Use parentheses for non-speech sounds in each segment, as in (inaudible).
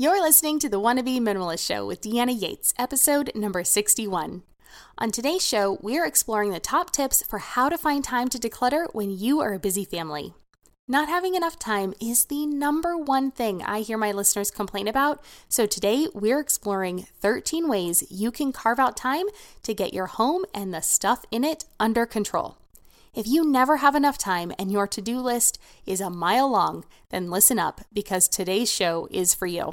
You're listening to the Wannabe Minimalist Show with Deanna Yates, episode number 61. On today's show, we're exploring the top tips for how to find time to declutter when you are a busy family. Not having enough time is the number one thing I hear my listeners complain about, so today we're exploring 13 ways you can carve out time to get your home and the stuff in it under control. If you never have enough time and your to do list is a mile long, then listen up because today's show is for you.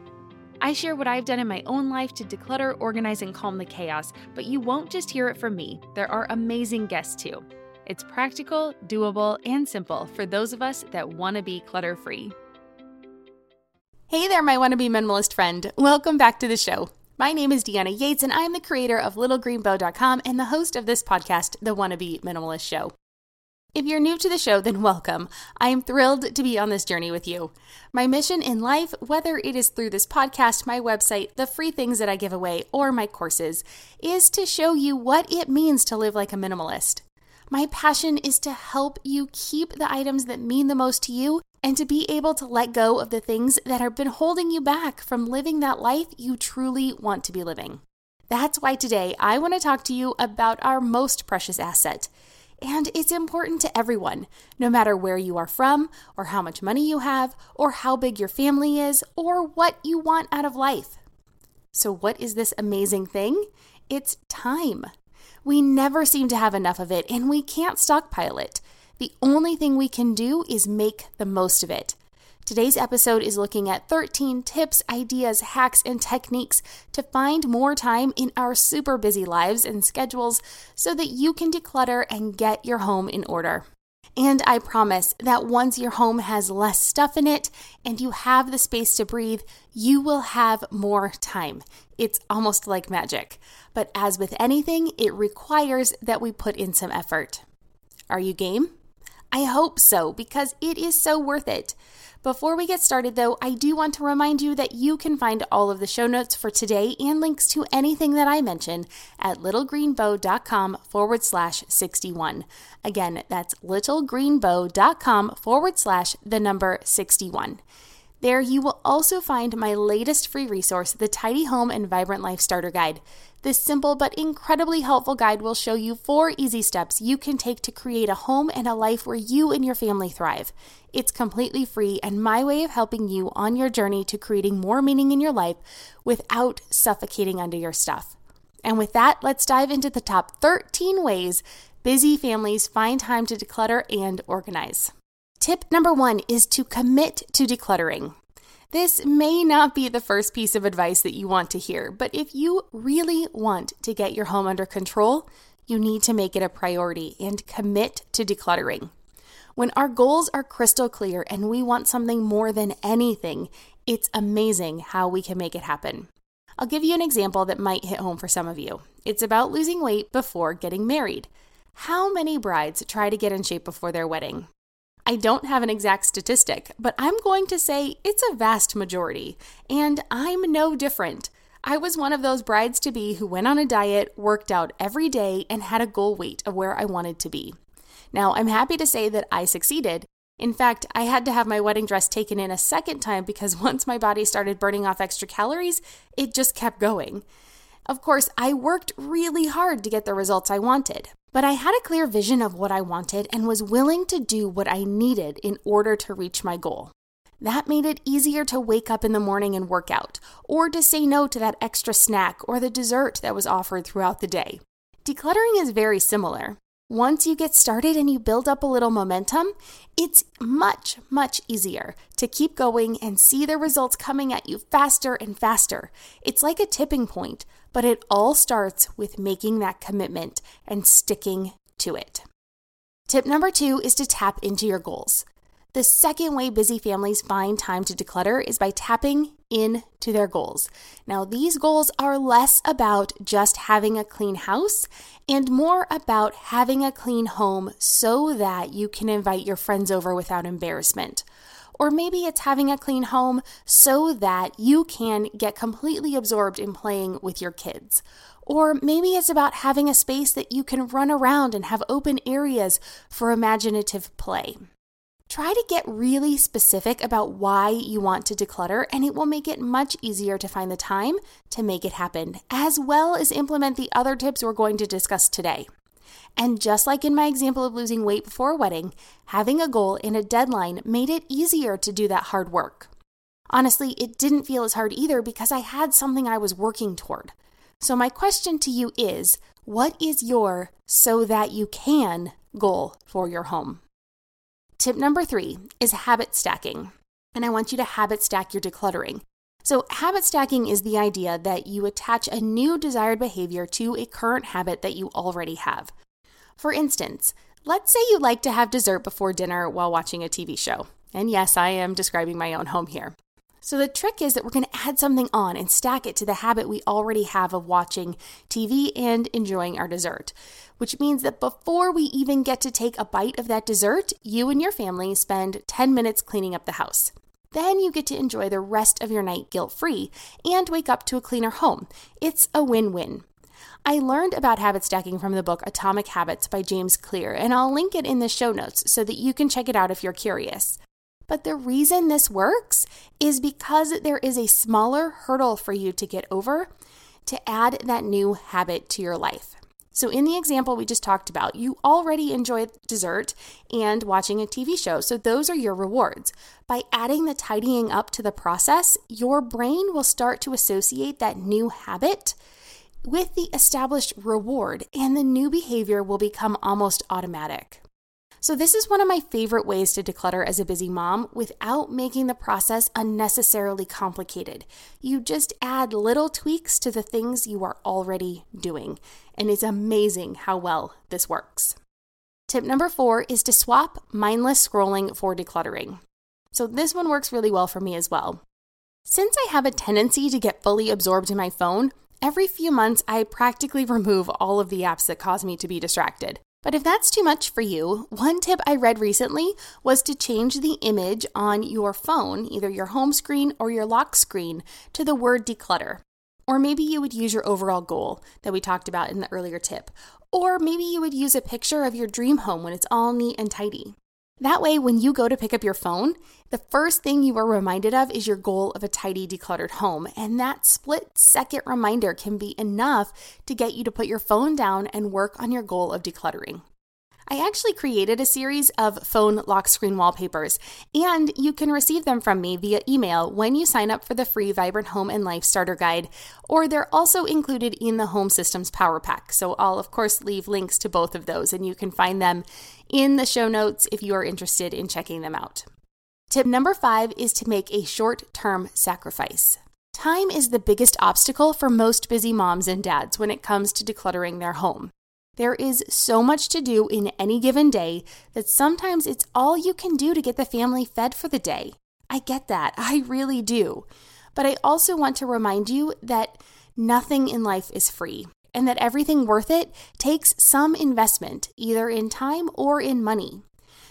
I share what I've done in my own life to declutter, organize, and calm the chaos, but you won't just hear it from me. There are amazing guests too. It's practical, doable, and simple for those of us that want to be clutter free. Hey there, my wannabe minimalist friend. Welcome back to the show. My name is Deanna Yates, and I'm the creator of LittleGreenBow.com and the host of this podcast, The Wannabe Minimalist Show. If you're new to the show, then welcome. I am thrilled to be on this journey with you. My mission in life, whether it is through this podcast, my website, the free things that I give away, or my courses, is to show you what it means to live like a minimalist. My passion is to help you keep the items that mean the most to you and to be able to let go of the things that have been holding you back from living that life you truly want to be living. That's why today I want to talk to you about our most precious asset and it's important to everyone, no matter where you are from, or how much money you have, or how big your family is, or what you want out of life. So, what is this amazing thing? It's time. We never seem to have enough of it, and we can't stockpile it. The only thing we can do is make the most of it. Today's episode is looking at 13 tips, ideas, hacks, and techniques to find more time in our super busy lives and schedules so that you can declutter and get your home in order. And I promise that once your home has less stuff in it and you have the space to breathe, you will have more time. It's almost like magic. But as with anything, it requires that we put in some effort. Are you game? I hope so because it is so worth it. Before we get started, though, I do want to remind you that you can find all of the show notes for today and links to anything that I mention at littlegreenbow.com forward slash 61. Again, that's littlegreenbow.com forward slash the number 61. There, you will also find my latest free resource, the Tidy Home and Vibrant Life Starter Guide. This simple but incredibly helpful guide will show you four easy steps you can take to create a home and a life where you and your family thrive. It's completely free and my way of helping you on your journey to creating more meaning in your life without suffocating under your stuff. And with that, let's dive into the top 13 ways busy families find time to declutter and organize. Tip number one is to commit to decluttering. This may not be the first piece of advice that you want to hear, but if you really want to get your home under control, you need to make it a priority and commit to decluttering. When our goals are crystal clear and we want something more than anything, it's amazing how we can make it happen. I'll give you an example that might hit home for some of you. It's about losing weight before getting married. How many brides try to get in shape before their wedding? I don't have an exact statistic, but I'm going to say it's a vast majority, and I'm no different. I was one of those brides to be who went on a diet, worked out every day, and had a goal weight of where I wanted to be. Now, I'm happy to say that I succeeded. In fact, I had to have my wedding dress taken in a second time because (laughs) once my body started burning off extra calories, it just kept going. Of course, I worked really hard to get the results I wanted, but I had a clear vision of what I wanted and was willing to do what I needed in order to reach my goal. That made it easier to wake up in the morning and work out, or to say no to that extra snack or the dessert that was offered throughout the day. Decluttering is very similar. Once you get started and you build up a little momentum, it's much, much easier to keep going and see the results coming at you faster and faster. It's like a tipping point, but it all starts with making that commitment and sticking to it. Tip number two is to tap into your goals. The second way busy families find time to declutter is by tapping into their goals. Now, these goals are less about just having a clean house and more about having a clean home so that you can invite your friends over without embarrassment. Or maybe it's having a clean home so that you can get completely absorbed in playing with your kids. Or maybe it's about having a space that you can run around and have open areas for imaginative play. Try to get really specific about why you want to declutter, and it will make it much easier to find the time to make it happen, as well as implement the other tips we're going to discuss today. And just like in my example of losing weight before a wedding, having a goal and a deadline made it easier to do that hard work. Honestly, it didn't feel as hard either because I had something I was working toward. So, my question to you is what is your so that you can goal for your home? Tip number three is habit stacking. And I want you to habit stack your decluttering. So, habit stacking is the idea that you attach a new desired behavior to a current habit that you already have. For instance, let's say you like to have dessert before dinner while watching a TV show. And yes, I am describing my own home here. So, the trick is that we're going to add something on and stack it to the habit we already have of watching TV and enjoying our dessert which means that before we even get to take a bite of that dessert, you and your family spend 10 minutes cleaning up the house. Then you get to enjoy the rest of your night guilt free and wake up to a cleaner home. It's a win win. I learned about habit stacking from the book Atomic Habits by James Clear, and I'll link it in the show notes so that you can check it out if you're curious. But the reason this works is because there is a smaller hurdle for you to get over to add that new habit to your life. So, in the example we just talked about, you already enjoy dessert and watching a TV show. So, those are your rewards. By adding the tidying up to the process, your brain will start to associate that new habit with the established reward, and the new behavior will become almost automatic. So, this is one of my favorite ways to declutter as a busy mom without making the process unnecessarily complicated. You just add little tweaks to the things you are already doing, and it's amazing how well this works. Tip number four is to swap mindless scrolling for decluttering. So, this one works really well for me as well. Since I have a tendency to get fully absorbed in my phone, every few months I practically remove all of the apps that cause me to be distracted. But if that's too much for you, one tip I read recently was to change the image on your phone, either your home screen or your lock screen, to the word declutter. Or maybe you would use your overall goal that we talked about in the earlier tip. Or maybe you would use a picture of your dream home when it's all neat and tidy. That way, when you go to pick up your phone, the first thing you are reminded of is your goal of a tidy, decluttered home. And that split second reminder can be enough to get you to put your phone down and work on your goal of decluttering. I actually created a series of phone lock screen wallpapers, and you can receive them from me via email when you sign up for the free Vibrant Home and Life Starter Guide, or they're also included in the Home Systems Power Pack. So I'll, of course, leave links to both of those, and you can find them in the show notes if you are interested in checking them out. Tip number five is to make a short term sacrifice. Time is the biggest obstacle for most busy moms and dads when it comes to decluttering their home. There is so much to do in any given day that sometimes it's all you can do to get the family fed for the day. I get that, I really do. But I also want to remind you that nothing in life is free and that everything worth it takes some investment, either in time or in money.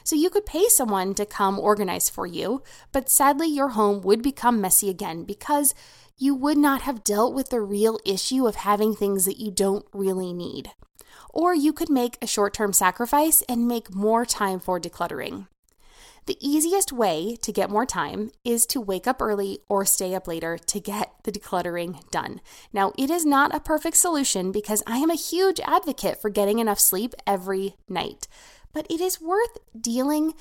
So you could pay someone to come organize for you, but sadly, your home would become messy again because you would not have dealt with the real issue of having things that you don't really need. Or you could make a short term sacrifice and make more time for decluttering. The easiest way to get more time is to wake up early or stay up later to get the decluttering done. Now, it is not a perfect solution because I am a huge advocate for getting enough sleep every night, but it is worth dealing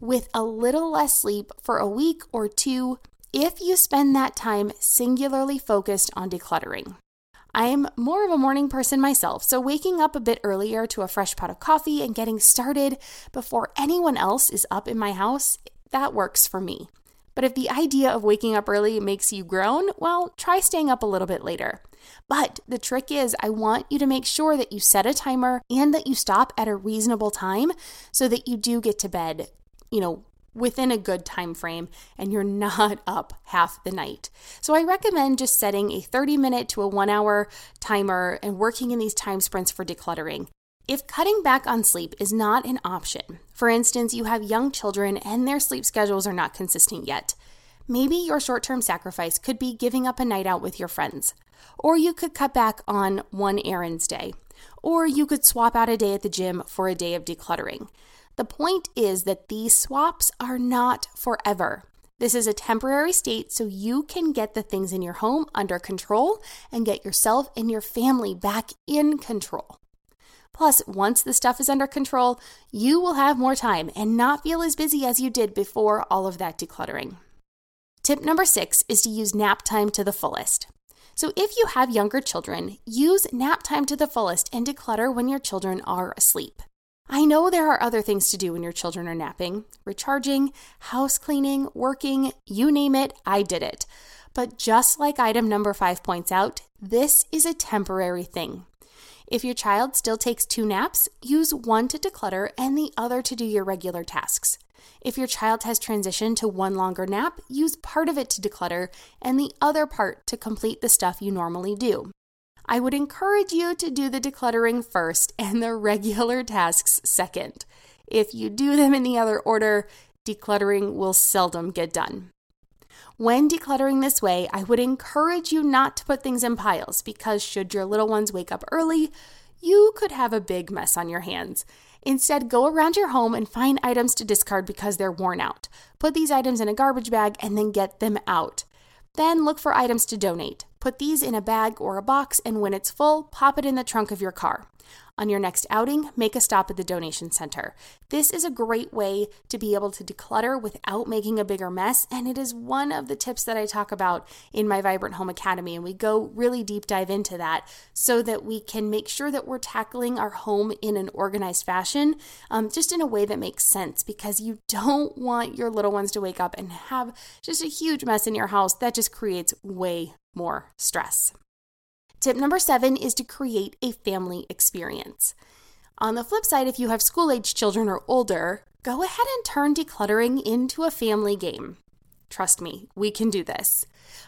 with a little less sleep for a week or two if you spend that time singularly focused on decluttering. I am more of a morning person myself, so waking up a bit earlier to a fresh pot of coffee and getting started before anyone else is up in my house, that works for me. But if the idea of waking up early makes you groan, well, try staying up a little bit later. But the trick is, I want you to make sure that you set a timer and that you stop at a reasonable time so that you do get to bed, you know, within a good time frame and you're not (laughs) up half the night. So I recommend just setting a 30 minute to a 1 hour timer and working in these time sprints for decluttering. If cutting back on sleep is not an option, for instance, you have young children and their sleep schedules are not consistent yet, maybe your short term sacrifice could be giving up a night out with your friends. Or you could cut back on one errands day. Or you could swap out a day at the gym for a day of decluttering. The point is that these swaps are not forever. This is a temporary state so you can get the things in your home under control and get yourself and your family back in control. Plus, once the stuff is under control, you will have more time and not feel as busy as you did before all of that decluttering. Tip number six is to use nap time to the fullest. So, if you have younger children, use nap time to the fullest and declutter when your children are asleep. I know there are other things to do when your children are napping recharging, house cleaning, working, you name it, I did it. But just like item number five points out, this is a temporary thing. If your child still takes two naps, use one to declutter and the other to do your regular tasks. If your child has transitioned to one longer nap, use part of it to declutter and the other part to complete the stuff you normally do. I would encourage you to do the decluttering first and the regular tasks second. If you do them in the other order, decluttering will seldom get done. When decluttering this way, I would encourage you not to put things in piles because should your little ones wake up early, you could have a big mess on your hands. Instead, go around your home and find items to discard because they're worn out. Put these items in a garbage bag and then get them out. Then look for items to donate. Put these in a bag or a box, and when it's full, pop it in the trunk of your car. On your next outing, make a stop at the donation center. This is a great way to be able to declutter without making a bigger mess, and it is one of the tips that I talk about in my Vibrant Home Academy. And we go really deep dive into that so that we can make sure that we're tackling our home in an organized fashion, um, just in a way that makes sense because you don't want your little ones to wake up and have just a huge mess in your house. That just creates way more stress. Tip number seven is to create a family experience. On the flip side, if you have school age children or older, go ahead and turn decluttering into a family game. Trust me, we can do this.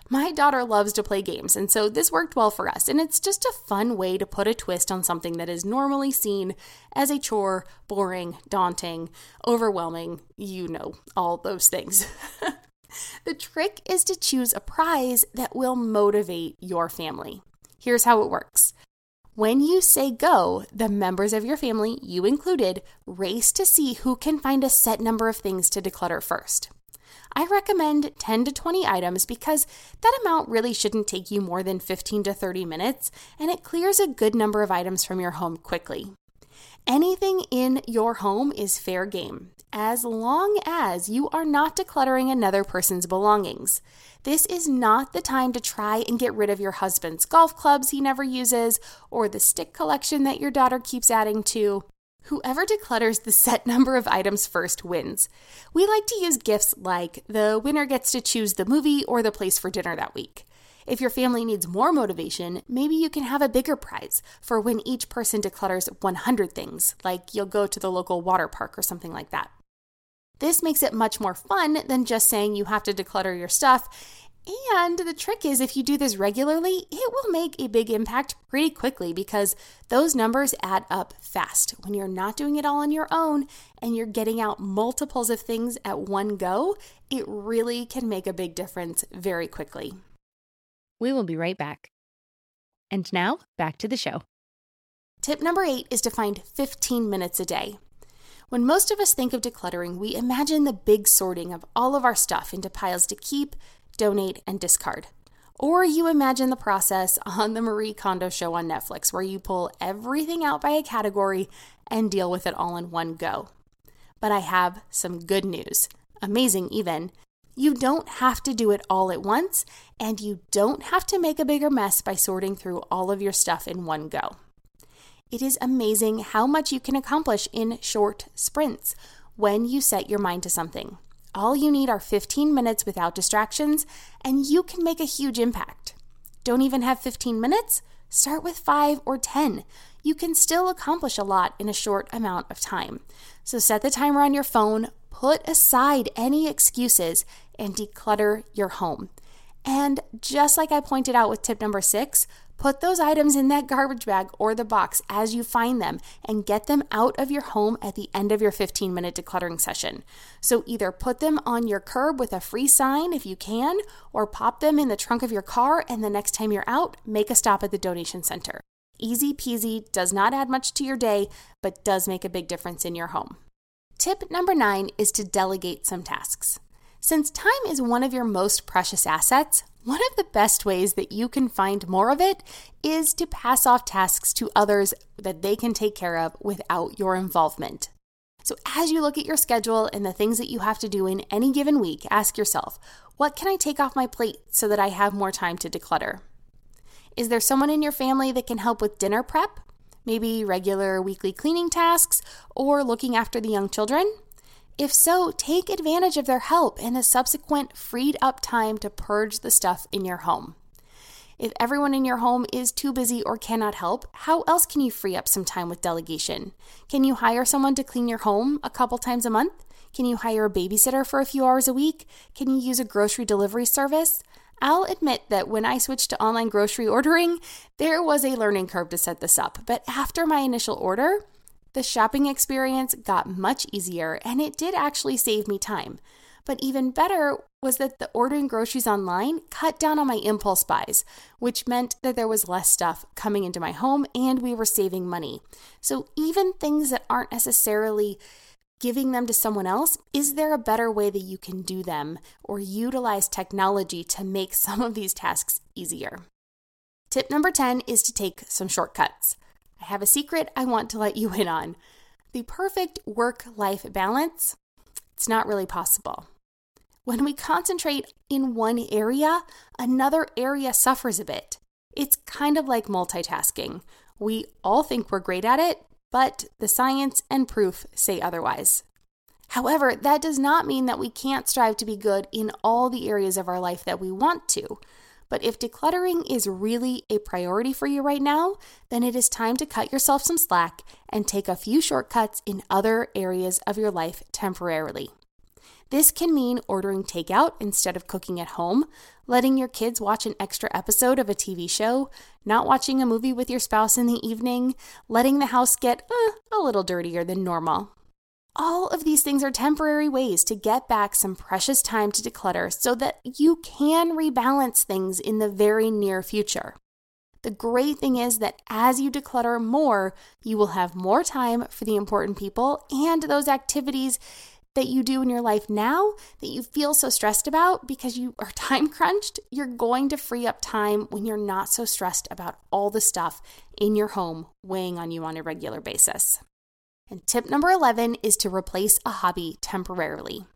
My daughter loves to play games, and so this worked well for us. And it's just a fun way to put a twist on something that is normally seen as a chore, boring, daunting, overwhelming, you know, all those things. (laughs) the trick is to choose a prize that will motivate your family. Here's how it works. When you say go, the members of your family, you included, race to see who can find a set number of things to declutter first. I recommend 10 to 20 items because that amount really shouldn't take you more than 15 to 30 minutes and it clears a good number of items from your home quickly. Anything in your home is fair game, as long as you are not decluttering another person's belongings. This is not the time to try and get rid of your husband's golf clubs he never uses or the stick collection that your daughter keeps adding to. Whoever declutters the set number of items first wins. We like to use gifts like the winner gets to choose the movie or the place for dinner that week. If your family needs more motivation, maybe you can have a bigger prize for when each person declutters 100 things, like you'll go to the local water park or something like that. This makes it much more fun than just saying you have to declutter your stuff. And the trick is, if you do this regularly, it will make a big impact pretty quickly because those numbers add up fast. When you're not doing it all on your own and you're getting out multiples of things at one go, it really can make a big difference very quickly. We will be right back. And now, back to the show. Tip number eight is to find 15 minutes a day. When most of us think of decluttering, we imagine the big sorting of all of our stuff into piles to keep, donate, and discard. Or you imagine the process (laughs) on the Marie Kondo show on Netflix, where you pull everything out by a category and deal with it all in one go. But I have some good news, amazing even. You don't have to do it all at once, and you don't have to make a bigger mess by sorting through all of your stuff in one go. It is amazing how much you can accomplish in short sprints when you set your mind to something. All you need are 15 minutes without distractions, and you can make a huge impact. Don't even have 15 minutes? Start with 5 or 10. You can still accomplish a lot in a short amount of time. So set the timer on your phone, put aside any excuses and declutter your home. And just like I pointed out with tip number six, put those items in that garbage bag or the box as you find them and get them out of your home at the end of your 15 minute decluttering session. So either put them on your curb with a free sign if you can, or pop them in the trunk of your car, and the next time you're out, make a stop at the donation center. Easy peasy, does not add much to your day, but does make a big difference in your home. Tip number nine is to delegate some tasks. Since time is one of your most precious assets, one of the best ways that you can find more of it is to pass off tasks to others that they can take care of without your involvement. So, as you look at your schedule and the things that you have to do in any given week, ask yourself, what can I take off my plate so that I have more time to declutter? Is there someone in your family that can help with dinner prep? Maybe regular weekly cleaning tasks or looking after the young children? If so, take advantage of their help and the subsequent freed up time to purge the stuff in your home. If everyone in your home is too busy or cannot help, how else can you free up some time with delegation? Can you hire someone to clean your home a couple times a month? Can you hire a babysitter for a few hours a week? Can you use a grocery delivery service? I'll admit that when I switched to online grocery (laughs) ordering, there was a learning curve to set this up. But after my initial order, the shopping experience got much easier and it did actually save me time. But even better was that the ordering groceries online cut down on my impulse buys, which meant that there was less stuff coming into my home and we were saving money. So even things that aren't necessarily giving them to someone else, is there a better way that you can do them or utilize technology to make (laughs) some of these tasks easier? Tip number 10 is to take some shortcuts. I have a secret I want to let you in on. The perfect work life balance, it's not really possible. When we concentrate in one area, another area suffers a bit. It's kind of like multitasking. We all think we're great at it, but the science and proof say otherwise. However, that does not mean that we can't strive to be good in all the areas of our life that we want to. But if decluttering is really a priority for you right now, then it is time to cut yourself some slack and take a few shortcuts in other areas of your life temporarily. This can mean ordering takeout instead of cooking at home, letting your kids watch an extra episode of a TV show, not watching a movie with your spouse in the evening, letting the house get uh, a little dirtier than normal. All of these things are temporary ways to get back some precious time to declutter so that you can rebalance things in the very near future. The great thing is that as you declutter more, you will have more time for the important people and those activities that you do in your life now that you feel so stressed about because you are (laughs) time crunched. You're going to free up time when you're not so stressed about all the stuff in your home weighing on you on a regular basis. And tip number 11 is to replace a hobby temporarily.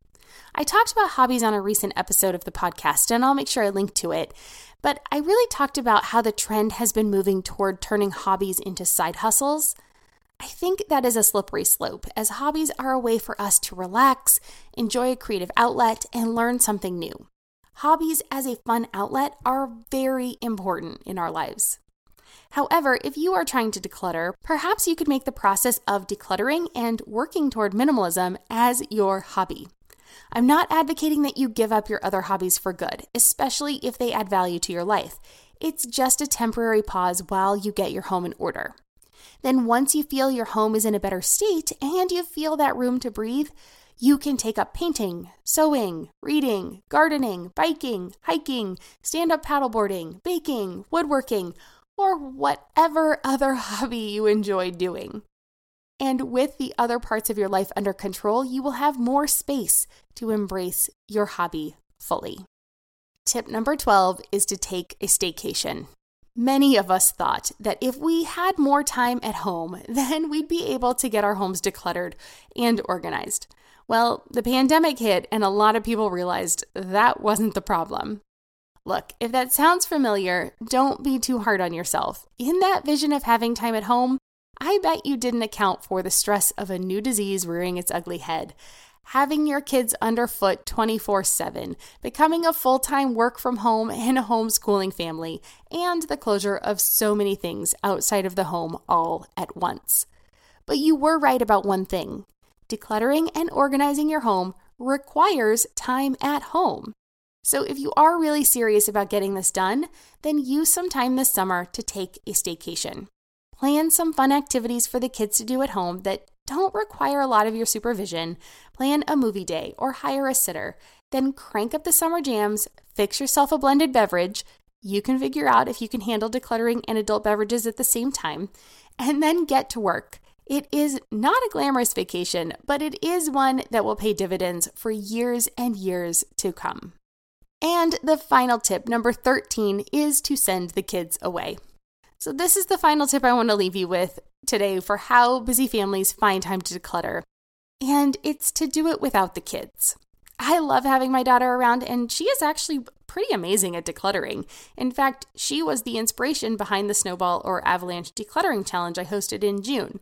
I talked about hobbies on a recent episode of the podcast, and I'll make sure I link to it. But I really talked about how the trend has been moving toward turning hobbies into side hustles. I think that is a slippery slope, as hobbies are a way for us to relax, enjoy a creative outlet, and learn something new. Hobbies as a fun outlet are very important in our lives. However, if you are trying to declutter, perhaps you could make the process of decluttering and working toward minimalism as your hobby. I'm not advocating that you give up your other hobbies for good, especially if they add value to your life. It's just a temporary pause while you get your home in order. Then, once you feel your home is in a better state and you feel that room to breathe, you can take up painting, sewing, reading, gardening, biking, hiking, stand up paddleboarding, baking, woodworking, or whatever other (laughs) hobby you enjoy doing. And with the other parts of your life under control, you will have more space to embrace your hobby fully. Tip number 12 is to take a staycation. Many of us thought that if we had more time at home, (laughs) then we'd be able to get our homes decluttered and organized. Well, the pandemic hit, and a lot of people realized that wasn't the problem. Look, if that sounds familiar, don't be too hard on yourself. In that vision of having time at home, I bet you didn't account for the stress of a new disease rearing its ugly head. Having your kids underfoot 24 7, becoming a full time work from home and homeschooling family, and the closure of so many things outside of the home all at once. But you were right about one thing decluttering and organizing your home requires time at home. So, if you are really serious about getting this done, then use some time this summer to take a staycation. Plan some fun activities for the kids to do at home that don't require a lot of your supervision. Plan a movie day or hire a sitter. Then crank up the summer jams, fix yourself a blended beverage. You can figure out if you can handle decluttering and adult beverages at the same time. And then get to work. It is not a glamorous vacation, but it is one that will pay dividends for years and years to come. And the final tip, number 13, is to send the kids away. So, this is the final tip I want to leave you with today for how busy families find time to declutter. And it's to do it without the kids. I love having my daughter around, and she is actually pretty amazing at decluttering. In fact, she was the inspiration behind the Snowball or Avalanche Decluttering Challenge I hosted in June.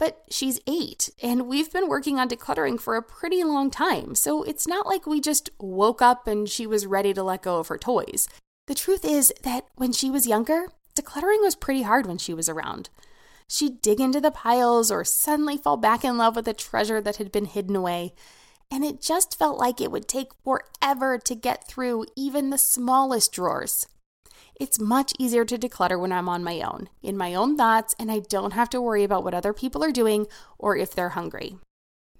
But she's eight, and we've been working on decluttering for a pretty long time, so it's not like we just woke up and she was ready to let go of her toys. The truth is that when she was younger, decluttering was pretty hard when she was around. She'd dig into the piles or suddenly fall back in love with a treasure that had been hidden away, and it just felt like it would take forever to get through even the smallest drawers. It's much easier to declutter when I'm on my own, in my own thoughts, and I don't have to worry about what other people are doing or if they're hungry.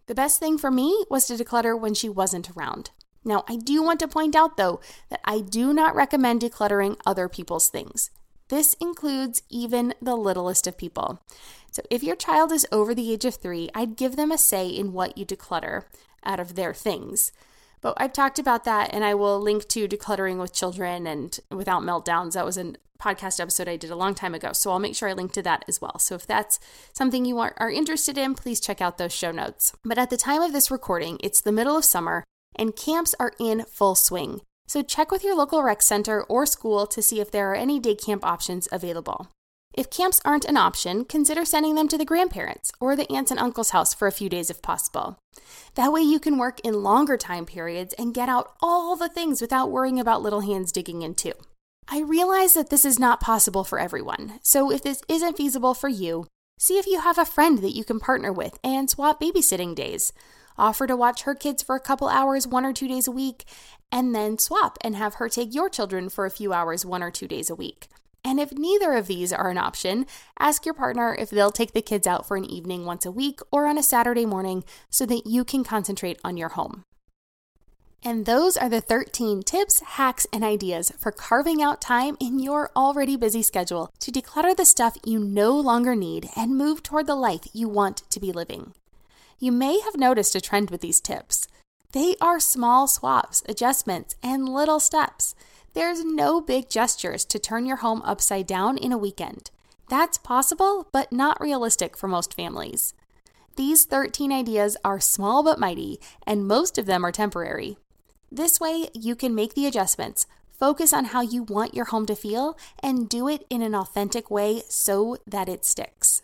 The best thing for me was to declutter when she wasn't around. Now, I do want to point out though that I do not recommend decluttering other people's things. This includes even the littlest of people. So, if your child is over the age of three, I'd give them a say in what you declutter out of their things. But I've talked about that and I will link to decluttering with children and without meltdowns. That was a podcast episode I did a long time ago. So I'll make sure I link to that as well. So if that's something you are, are interested in, please check out those show notes. But at the time of this recording, it's the middle of summer and camps are in full swing. So check with your local rec center or school to see if there are any day camp options available. If camps aren't an option, consider sending them to the grandparents or the aunts and uncle's house for a few days if possible. That way, you can work in longer time periods and get out all the things without worrying about little hands digging in too. I realize that this is not possible for everyone, so if this isn't feasible for you, see if you have a friend that you can partner with and swap babysitting days. Offer to watch her kids for a couple hours one or two days a week, and then swap and have her take your children for a few hours one or two days a week. And if neither of these are an option, ask your partner if they'll take the kids out for an evening once a week or on a Saturday morning so that you can concentrate on your home. And those are the 13 tips, hacks, and ideas for carving out time in your already busy schedule to declutter the stuff you no longer need and move toward the life you want to be living. You may have noticed a trend with these tips. They are small swaps, adjustments, and little steps there's no big gestures to turn your home upside down in a weekend. That's possible, but not realistic for most families. These 13 ideas are small but mighty, and most of them are temporary. This way, you can make the adjustments, focus on how you want your home to feel, and do it in an authentic way so that it sticks.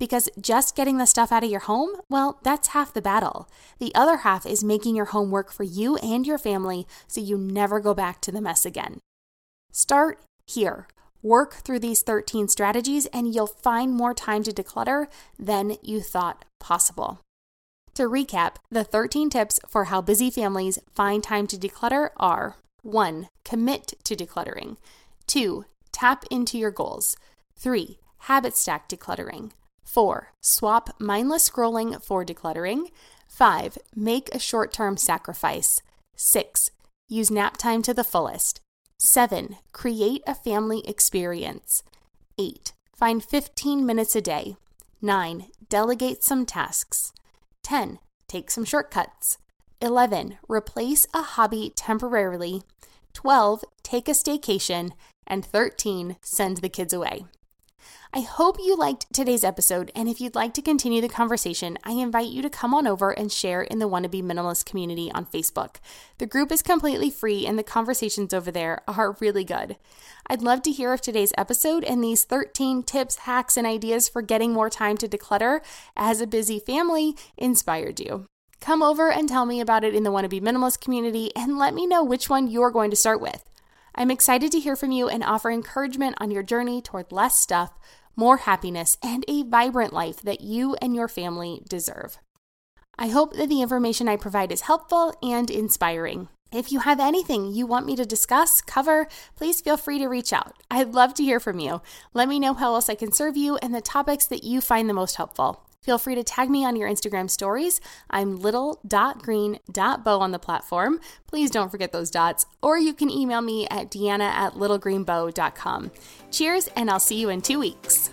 Because just getting the stuff out of your home, well, that's half the battle. The other half is making your home work for you and your family so you never go back to the mess again. Start here. Work through these 13 strategies, and you'll find more time to declutter than you thought possible. To recap, the 13 tips for how busy families find time to declutter are 1. Commit to decluttering. 2. Tap into your goals. 3. Habit stack decluttering. 4. Swap mindless scrolling for decluttering. 5. Make a short term sacrifice. 6. Use nap time to the fullest. 7. Create a family experience. 8. Find 15 minutes a day. 9. Delegate some tasks. 10. Take some shortcuts. 11. Replace a hobby temporarily. 12. Take a staycation. And 13. Send the kids away. I hope you liked today's episode, and if you'd like to continue the conversation, I invite you to come on over and share in the Wannabe Minimalist community on Facebook. The group is completely free, and the conversations over there are really good. I'd love to hear if today's episode and these 13 tips, hacks, and ideas for getting more time to declutter as a busy family inspired you. Come over and tell me about it in the Wannabe Minimalist community and let me know which one you're going to start with. I'm excited to hear from you and offer encouragement on your journey toward less stuff more happiness, and a vibrant life that you and your family deserve. I hope that the information I provide is helpful and inspiring. If you have anything you want me to discuss, cover, please feel free to reach out. I'd love to hear from you. Let me know how else I can serve you and the topics that you find the most helpful. Feel free to tag me on your Instagram stories. I'm little.green.bow on the platform. Please don't forget those dots. Or you can email me at deanna at littlegreenbow.com. Cheers, and I'll see you in two weeks.